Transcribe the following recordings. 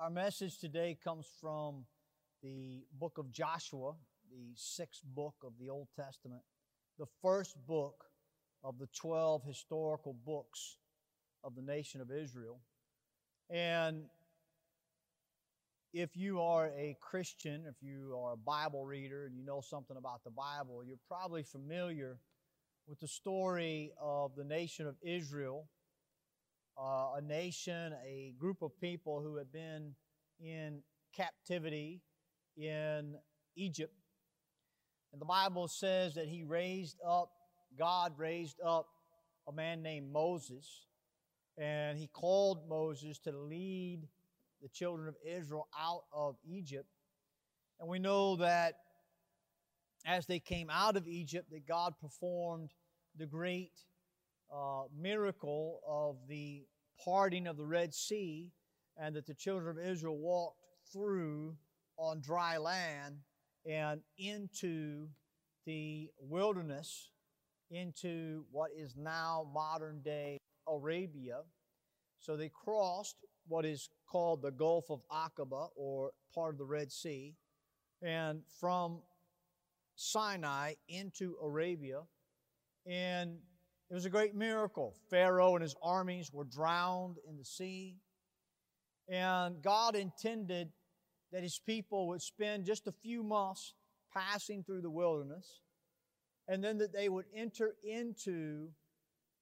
Our message today comes from the book of Joshua, the sixth book of the Old Testament, the first book of the 12 historical books of the nation of Israel. And if you are a Christian, if you are a Bible reader and you know something about the Bible, you're probably familiar with the story of the nation of Israel, uh, a nation, a group of people who had been in captivity in Egypt. And the Bible says that he raised up, God raised up a man named Moses, and he called Moses to lead the children of Israel out of Egypt. And we know that as they came out of Egypt, that God performed the great uh, miracle of the parting of the Red Sea, and that the children of Israel walked through on dry land and into the wilderness, into what is now modern day Arabia. So they crossed what is called the Gulf of Aqaba, or part of the Red Sea, and from Sinai into Arabia. And it was a great miracle. Pharaoh and his armies were drowned in the sea. And God intended that his people would spend just a few months passing through the wilderness, and then that they would enter into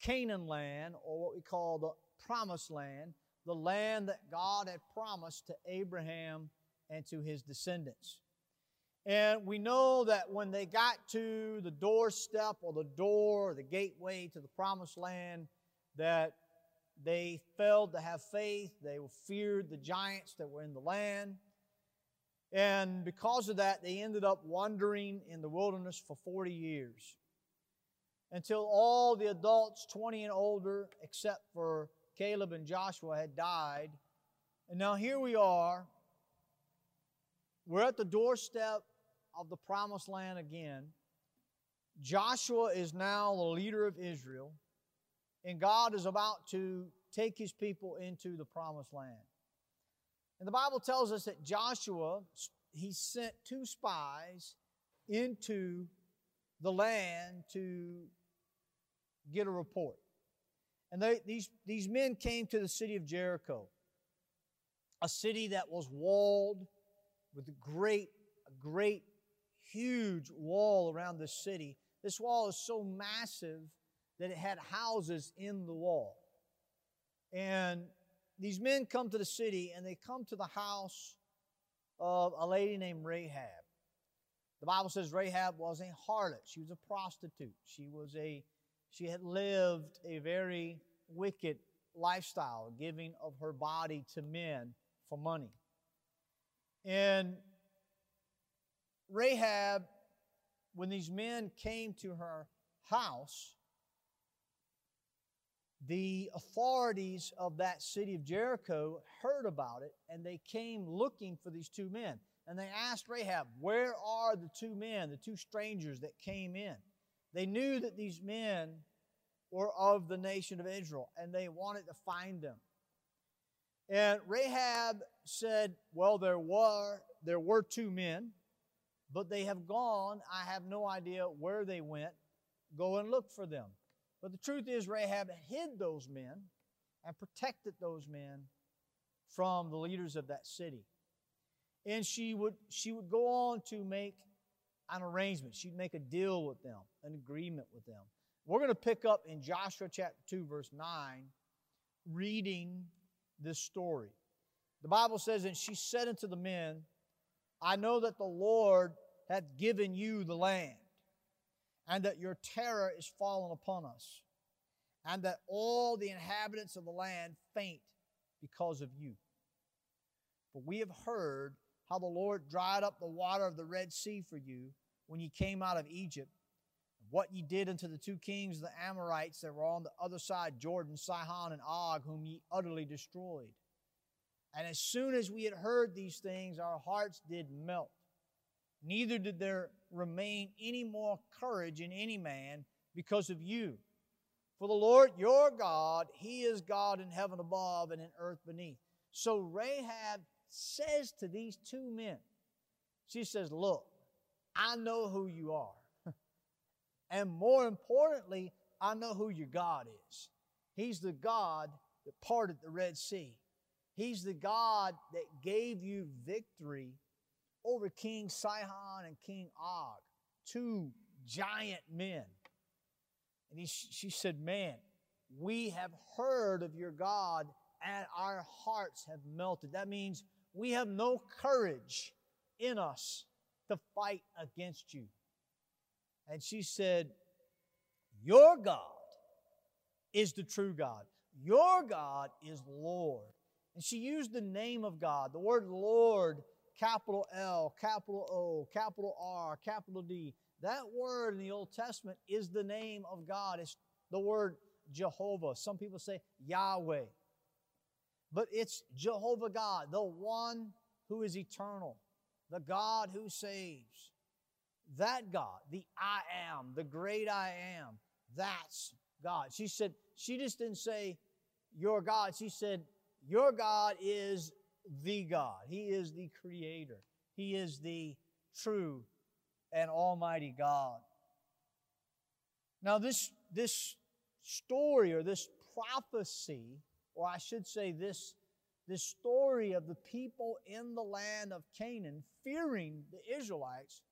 Canaan land, or what we call the promised land, the land that God had promised to Abraham and to his descendants. And we know that when they got to the doorstep or the door or the gateway to the promised land, that they failed to have faith. They feared the giants that were in the land. And because of that, they ended up wandering in the wilderness for 40 years until all the adults, 20 and older, except for Caleb and Joshua, had died. And now here we are. We're at the doorstep of the promised land again. Joshua is now the leader of Israel, and God is about to take his people into the promised land. And the Bible tells us that Joshua, he sent two spies into the land to get a report. And they, these, these men came to the city of Jericho, a city that was walled with great, great, huge wall around the city. This wall is so massive that it had houses in the wall. And these men come to the city and they come to the house of a lady named Rahab. The Bible says Rahab was a harlot. She was a prostitute. She was a she had lived a very wicked lifestyle, giving of her body to men for money. And Rahab, when these men came to her house, the authorities of that city of Jericho heard about it and they came looking for these two men. And they asked Rahab, Where are the two men, the two strangers that came in? They knew that these men were of the nation of Israel and they wanted to find them. And Rahab said, Well, there were, there were two men, but they have gone. I have no idea where they went. Go and look for them. But the truth is, Rahab hid those men and protected those men from the leaders of that city. And she would, she would go on to make an arrangement. She'd make a deal with them, an agreement with them. We're going to pick up in Joshua chapter 2, verse 9, reading this story. The Bible says, And she said unto the men, I know that the Lord hath given you the land and that your terror is fallen upon us, and that all the inhabitants of the land faint because of you. For we have heard how the Lord dried up the water of the Red Sea for you when ye came out of Egypt, what ye did unto the two kings of the Amorites that were on the other side Jordan, Sihon and Og, whom ye utterly destroyed. And as soon as we had heard these things, our hearts did melt neither did there remain any more courage in any man because of you. For the Lord your God, He is God in heaven above and in earth beneath. So Rahab says to these two men, she says, Look, I know who you are. and more importantly, I know who your God is. He's the God that parted the Red Sea. He's the God that gave you victory over King Sihon and King Og, two giant men. And he, she said, Man, we have heard of your God and our hearts have melted. That means we have no courage in us to fight against you. And she said, Your God is the true God. Your God is Lord. And she used the name of God. The word Lord, capital L, capital O, capital R, capital D. That word in the Old Testament is the name of God. It's the word Jehovah. Some people say Yahweh. But it's Jehovah God, the one who is eternal, the God who saves. That God, the I am, the great I am, that's God. She said, she just didn't say, Your God. She said, Your God is the God. He is the creator. He is the true and almighty God. Now, this, this story or this prophecy, or I should say, this, this story of the people in the land of Canaan fearing the Israelites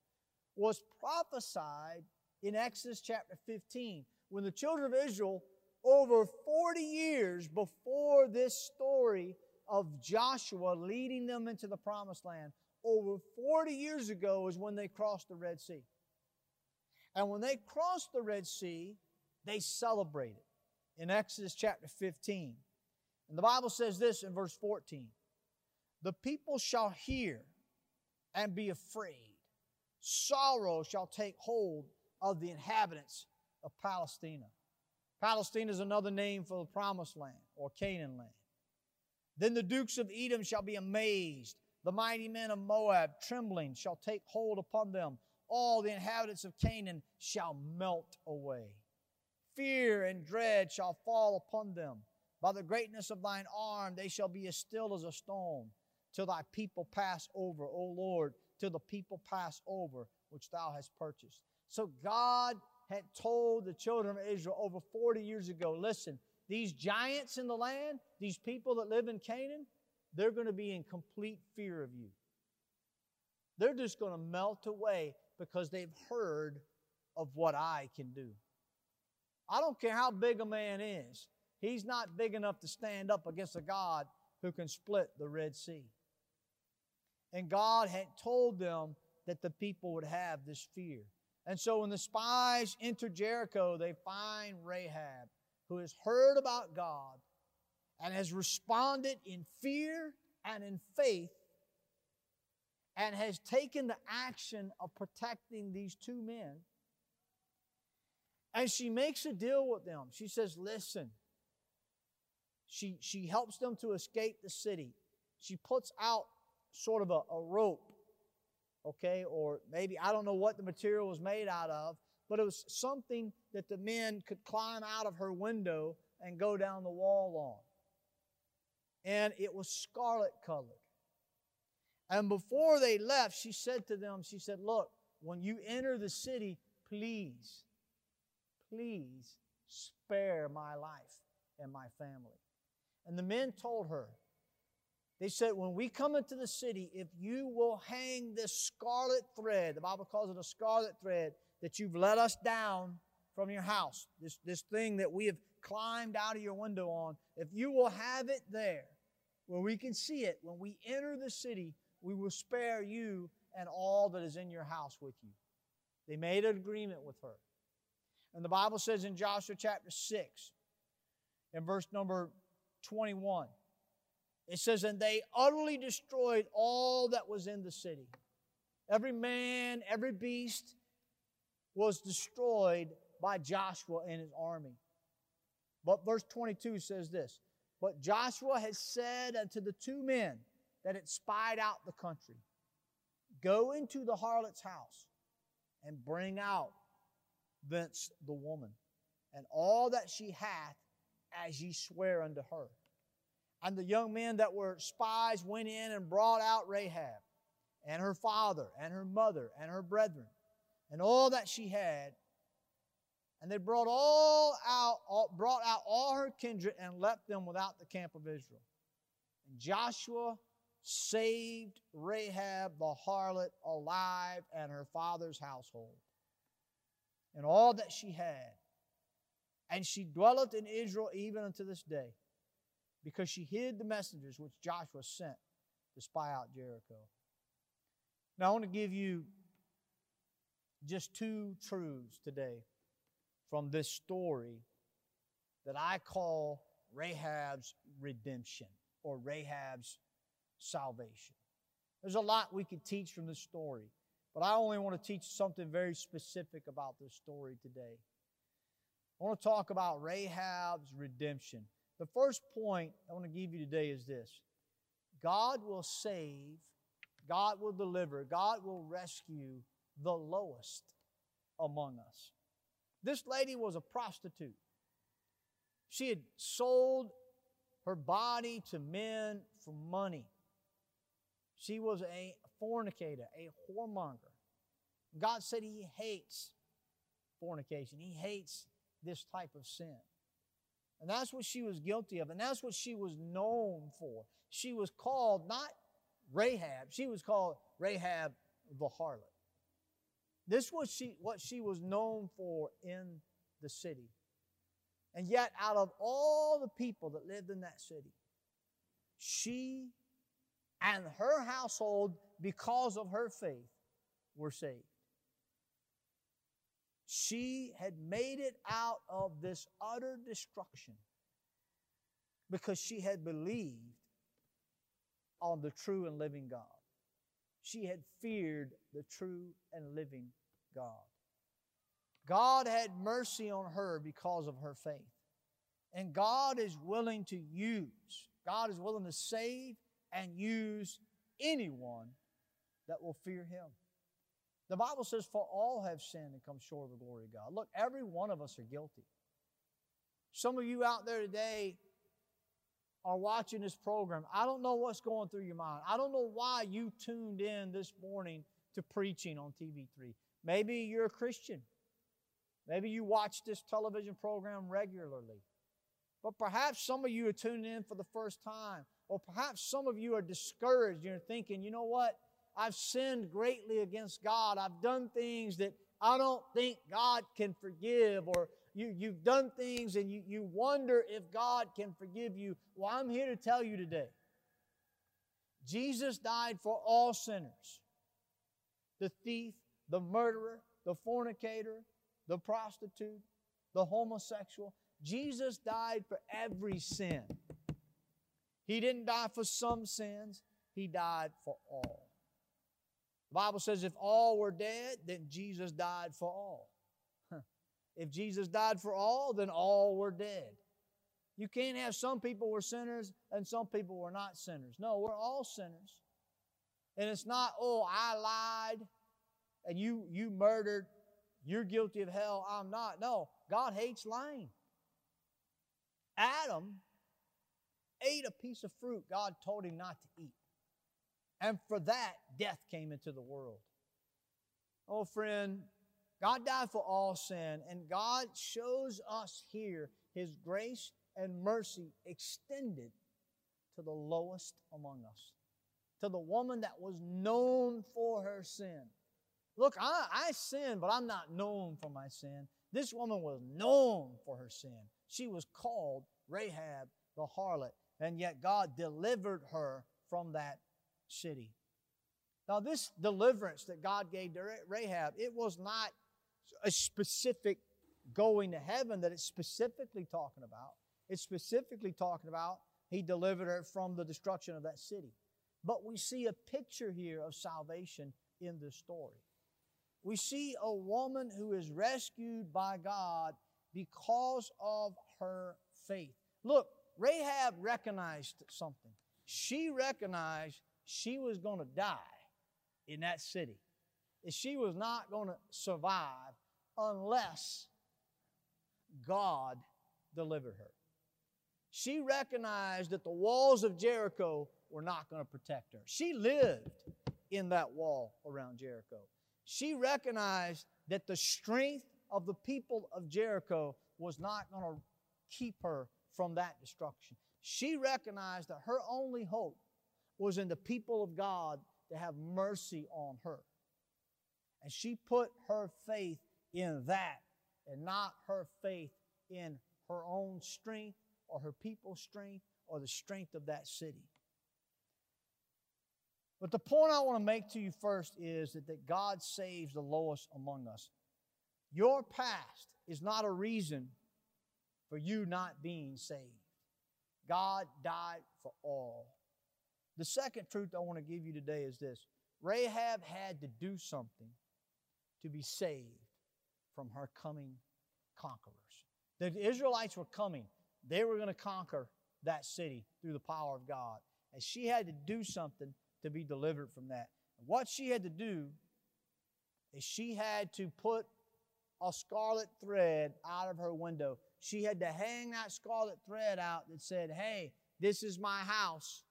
was prophesied in Exodus chapter 15 when the children of Israel, over 40 years before this story of Joshua leading them into the promised land, over 40 years ago is when they crossed the Red Sea. And when they crossed the Red Sea, they celebrated in Exodus chapter 15. And the Bible says this in verse 14 The people shall hear and be afraid, sorrow shall take hold of the inhabitants of Palestina. Palestine is another name for the promised land or Canaan land. Then the dukes of Edom shall be amazed. The mighty men of Moab, trembling, shall take hold upon them. All the inhabitants of Canaan shall melt away. Fear and dread shall fall upon them. By the greatness of thine arm, they shall be as still as a stone, till thy people pass over, O Lord, till the people pass over, which thou hast purchased. So God had told the children of Israel over 40 years ago listen, these giants in the land, these people that live in Canaan, they're going to be in complete fear of you. They're just going to melt away because they've heard of what I can do. I don't care how big a man is, he's not big enough to stand up against a God who can split the Red Sea. And God had told them that the people would have this fear. And so when the spies enter Jericho, they find Rahab, who has heard about God and has responded in fear and in faith and has taken the action of protecting these two men and she makes a deal with them. She says, Listen, she, she helps them to escape the city. She puts out sort of a, a rope, okay, or maybe I don't know what the material was made out of, but it was something that the men could climb out of her window and go down the wall on. And it was scarlet colored. And before they left, she said to them, She said, Look, when you enter the city, please please spare my life and my family. And the men told her, they said, when we come into the city, if you will hang this scarlet thread, the Bible calls it a scarlet thread, that you've let us down from your house, this, this thing that we have climbed out of your window on, if you will have it there where we can see it, when we enter the city, we will spare you and all that is in your house with you. They made an agreement with her. And the Bible says in Joshua chapter 6, in verse number 21, it says, And they utterly destroyed all that was in the city. Every man, every beast was destroyed by Joshua and his army. But verse 22 says this But Joshua had said unto the two men that had spied out the country, Go into the harlot's house and bring out thence the woman, and all that she hath, as ye swear unto her. And the young men that were spies went in and brought out Rahab and her father and her mother and her brethren and all that she had. And they brought all out, all, brought out all her kindred and left them without the camp of Israel. And Joshua saved Rahab the harlot alive and her father's household and all that she had. And she dwelleth in Israel even unto this day, because she hid the messengers which Joshua sent to spy out Jericho. Now, I want to give you just two truths today from this story that I call Rahab's redemption or Rahab's salvation. There's a lot we could teach from this story, but I only want to teach something very specific about this story today. I want to talk about Rahab's redemption. The first point I want to give you today is this God will save, God will deliver, God will rescue the lowest among us. This lady was a prostitute. She had sold her body to men for money. She was a fornicator, a whoremonger. God said He hates fornication, He hates this type of sin. And that's what she was guilty of, and that's what she was known for. She was called not Rahab, she was called Rahab the harlot. This was she, what she was known for in the city. And yet, out of all the people that lived in that city, she and her household, because of her faith, were saved. She had made it out of this utter destruction because she had believed on the true and living God. She had feared the true and living God. God had mercy on her because of her faith. And God is willing to use, God is willing to save and use anyone that will fear Him. The Bible says, For all have sinned and come short of the glory of God. Look, every one of us are guilty. Some of you out there today are watching this program. I don't know what's going through your mind. I don't know why you tuned in this morning to preaching on TV3. Maybe you're a Christian. Maybe you watch this television program regularly. But perhaps some of you are tuning in for the first time. Or perhaps some of you are discouraged. You're thinking, you know what? I've sinned greatly against God. I've done things that I don't think God can forgive. Or you, you've done things and you, you wonder if God can forgive you. Well, I'm here to tell you today Jesus died for all sinners the thief, the murderer, the fornicator, the prostitute, the homosexual. Jesus died for every sin. He didn't die for some sins, He died for all. The Bible says if all were dead, then Jesus died for all. If Jesus died for all, then all were dead. You can't have some people were sinners and some people were not sinners. No, we're all sinners. And it's not, oh, I lied and you, you murdered, you're guilty of hell, I'm not. No, God hates lying. Adam ate a piece of fruit God told him not to eat. And for that, death came into the world. Oh, friend, God died for all sin, and God shows us here His grace and mercy extended to the lowest among us, to the woman that was known for her sin. Look, I, I sin, but I'm not known for my sin. This woman was known for her sin. She was called Rahab the harlot, and yet God delivered her from that city. Now, this deliverance that God gave to Rahab, it was not a specific going to heaven that it's specifically talking about. It's specifically talking about he delivered her from the destruction of that city. But we see a picture here of salvation in this story we see a woman who is rescued by God because of her faith. Look, Rahab recognized something. She recognized she was going to die in that city. She was not going to survive unless God delivered her. She recognized that the walls of Jericho were not going to protect her. She lived in that wall around Jericho. She recognized that the strength of the people of Jericho was not going to keep her from that destruction. She recognized that her only hope was in the people of God to have mercy on her. And she put her faith in that and not her faith in her own strength or her people's strength or the strength of that city. But the point I want to make to you first is that, that God saves the lowest among us. Your past is not a reason for you not being saved. God died for all. The second truth I want to give you today is this Rahab had to do something to be saved from her coming conquerors. The Israelites were coming, they were going to conquer that city through the power of God. And she had to do something to be delivered from that. what she had to do is she had to put a scarlet thread out of her window. She had to hang that scarlet thread out that said, Hey, this is my house.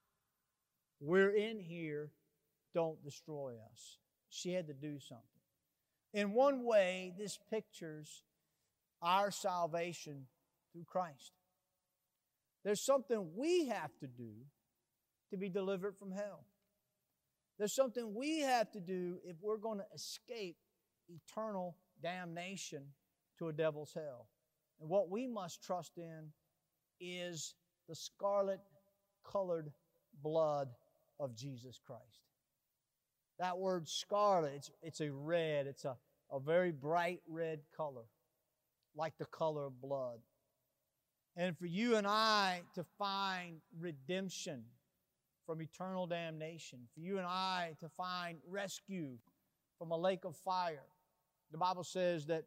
We're in here. Don't destroy us. She had to do something. In one way, this pictures our salvation through Christ. There's something we have to do to be delivered from hell. There's something we have to do if we're going to escape eternal damnation to a devil's hell. And what we must trust in is the scarlet colored blood of Jesus Christ. That word scarlet, it's, it's a red, it's a, a very bright red color, like the color of blood. And for you and I to find redemption from eternal damnation, for you and I to find rescue from a lake of fire, the Bible says that,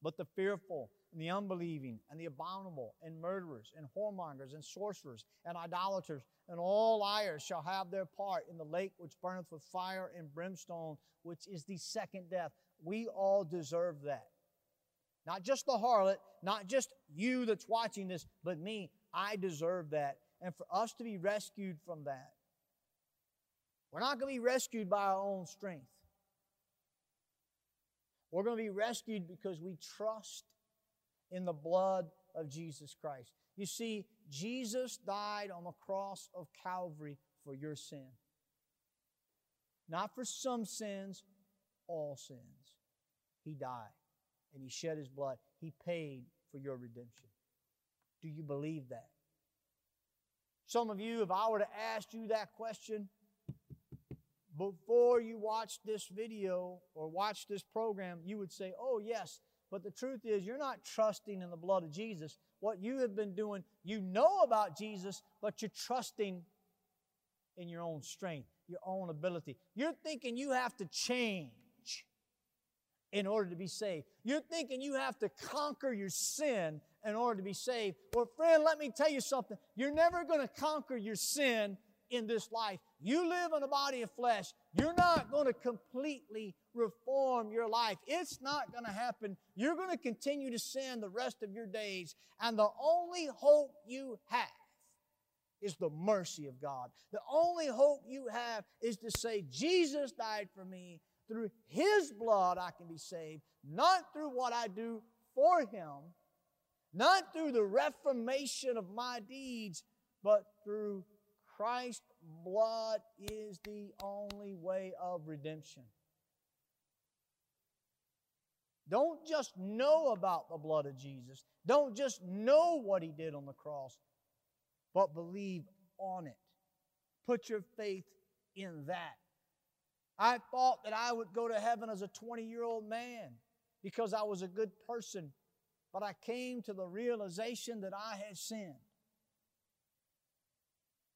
but the fearful and the unbelieving and the abominable and murderers and whoremongers and sorcerers and idolaters and all liars shall have their part in the lake which burneth with fire and brimstone, which is the second death. We all deserve that. Not just the harlot, not just you that's watching this, but me. I deserve that. And for us to be rescued from that, we're not going to be rescued by our own strength. We're going to be rescued because we trust in the blood of Jesus Christ. You see, Jesus died on the cross of Calvary for your sin. Not for some sins, all sins. He died and He shed His blood. He paid for your redemption. Do you believe that? Some of you, if I were to ask you that question before you watched this video or watched this program, you would say, Oh, yes, but the truth is, you're not trusting in the blood of Jesus. What you have been doing, you know about Jesus, but you're trusting in your own strength, your own ability. You're thinking you have to change in order to be saved. You're thinking you have to conquer your sin in order to be saved. Well, friend, let me tell you something. You're never going to conquer your sin in this life. You live in a body of flesh. You're not going to completely reform your life. It's not going to happen. You're going to continue to sin the rest of your days. And the only hope you have is the mercy of God. The only hope you have is to say, Jesus died for me. Through His blood, I can be saved, not through what I do for Him, not through the reformation of my deeds, but through Christ's blood is the only way of redemption. Don't just know about the blood of Jesus. Don't just know what he did on the cross, but believe on it. Put your faith in that. I thought that I would go to heaven as a 20 year old man because I was a good person, but I came to the realization that I had sinned.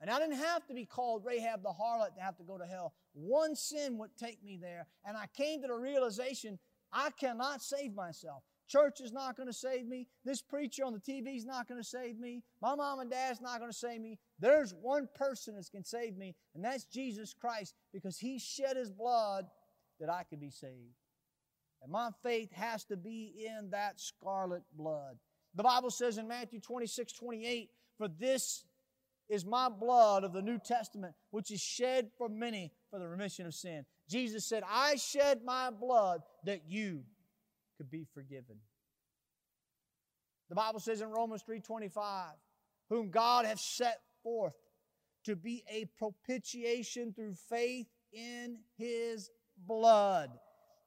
And I didn't have to be called Rahab the harlot to have to go to hell. One sin would take me there. And I came to the realization I cannot save myself. Church is not going to save me. This preacher on the TV is not going to save me. My mom and dad's not going to save me. There's one person that can save me, and that's Jesus Christ because he shed his blood that I could be saved. And my faith has to be in that scarlet blood. The Bible says in Matthew 26, 28, For this is my blood of the New Testament, which is shed for many for the remission of sin. Jesus said, I shed my blood that you could be forgiven. The Bible says in Romans 3:25, whom God hath set forth to be a propitiation through faith in his blood,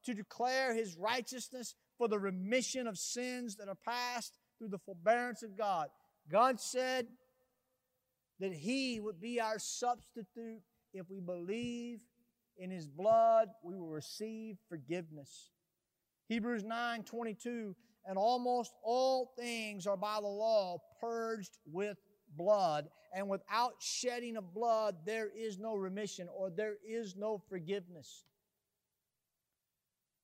to declare his righteousness for the remission of sins that are past through the forbearance of God. God said that he would be our substitute if we believe in his blood, we will receive forgiveness. Hebrews 9 22, and almost all things are by the law purged with blood, and without shedding of blood, there is no remission or there is no forgiveness.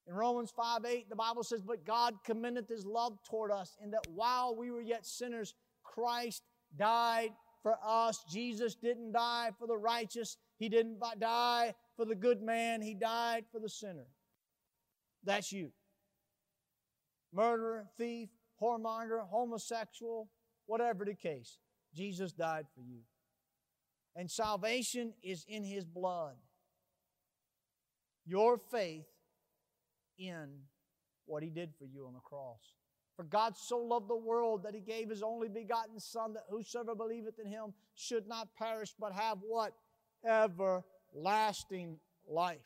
In Romans 5 8, the Bible says, But God commendeth his love toward us, in that while we were yet sinners, Christ died for us. Jesus didn't die for the righteous, he didn't die for the good man, he died for the sinner. That's you. Murderer, thief, whoremonger, homosexual, whatever the case, Jesus died for you. And salvation is in his blood. Your faith in what he did for you on the cross. For God so loved the world that he gave his only begotten Son, that whosoever believeth in him should not perish, but have what? Everlasting life.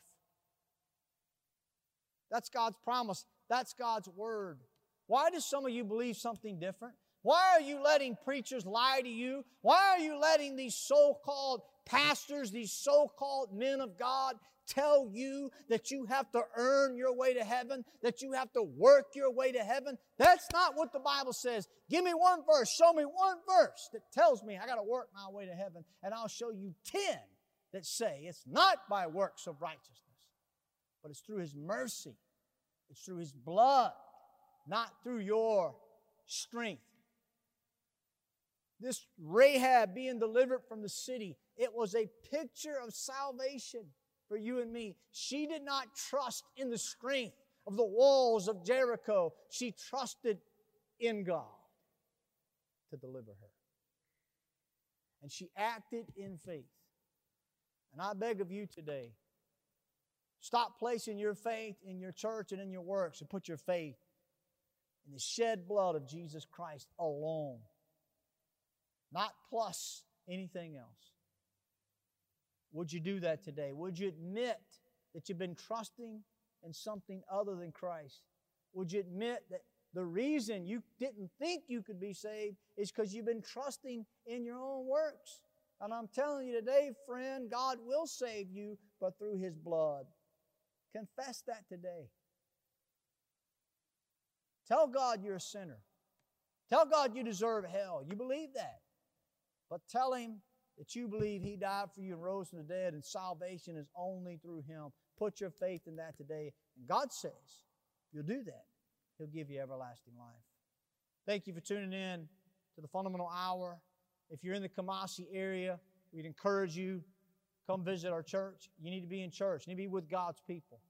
That's God's promise. That's God's word. Why do some of you believe something different? Why are you letting preachers lie to you? Why are you letting these so called pastors, these so called men of God, tell you that you have to earn your way to heaven, that you have to work your way to heaven. That's not what the Bible says. Give me one verse, show me one verse that tells me I got to work my way to heaven, and I'll show you 10 that say it's not by works of righteousness, but it's through His mercy, it's through His blood, not through your strength. This Rahab being delivered from the city, it was a picture of salvation for you and me. She did not trust in the strength of the walls of Jericho. She trusted in God to deliver her. And she acted in faith. And I beg of you today, stop placing your faith in your church and in your works and put your faith in the shed blood of Jesus Christ alone, not plus anything else. Would you do that today? Would you admit that you've been trusting in something other than Christ? Would you admit that the reason you didn't think you could be saved is because you've been trusting in your own works? And I'm telling you today, friend, God will save you, but through His blood. Confess that today. Tell God you're a sinner. Tell God you deserve hell. You believe that. But tell Him that you believe He died for you and rose from the dead, and salvation is only through Him. Put your faith in that today. And God says, you'll do that, He'll give you everlasting life. Thank you for tuning in to the Fundamental Hour. If you're in the Kumasi area, we'd encourage you come visit our church. You need to be in church. You need to be with God's people.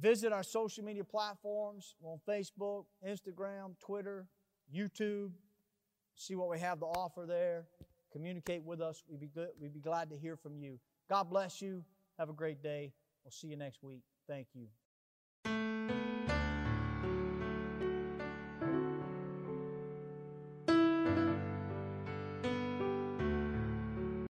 Visit our social media platforms on Facebook, Instagram, Twitter, YouTube. See what we have to offer there. Communicate with us. We'd be good. We'd be glad to hear from you. God bless you. Have a great day. We'll see you next week. Thank you.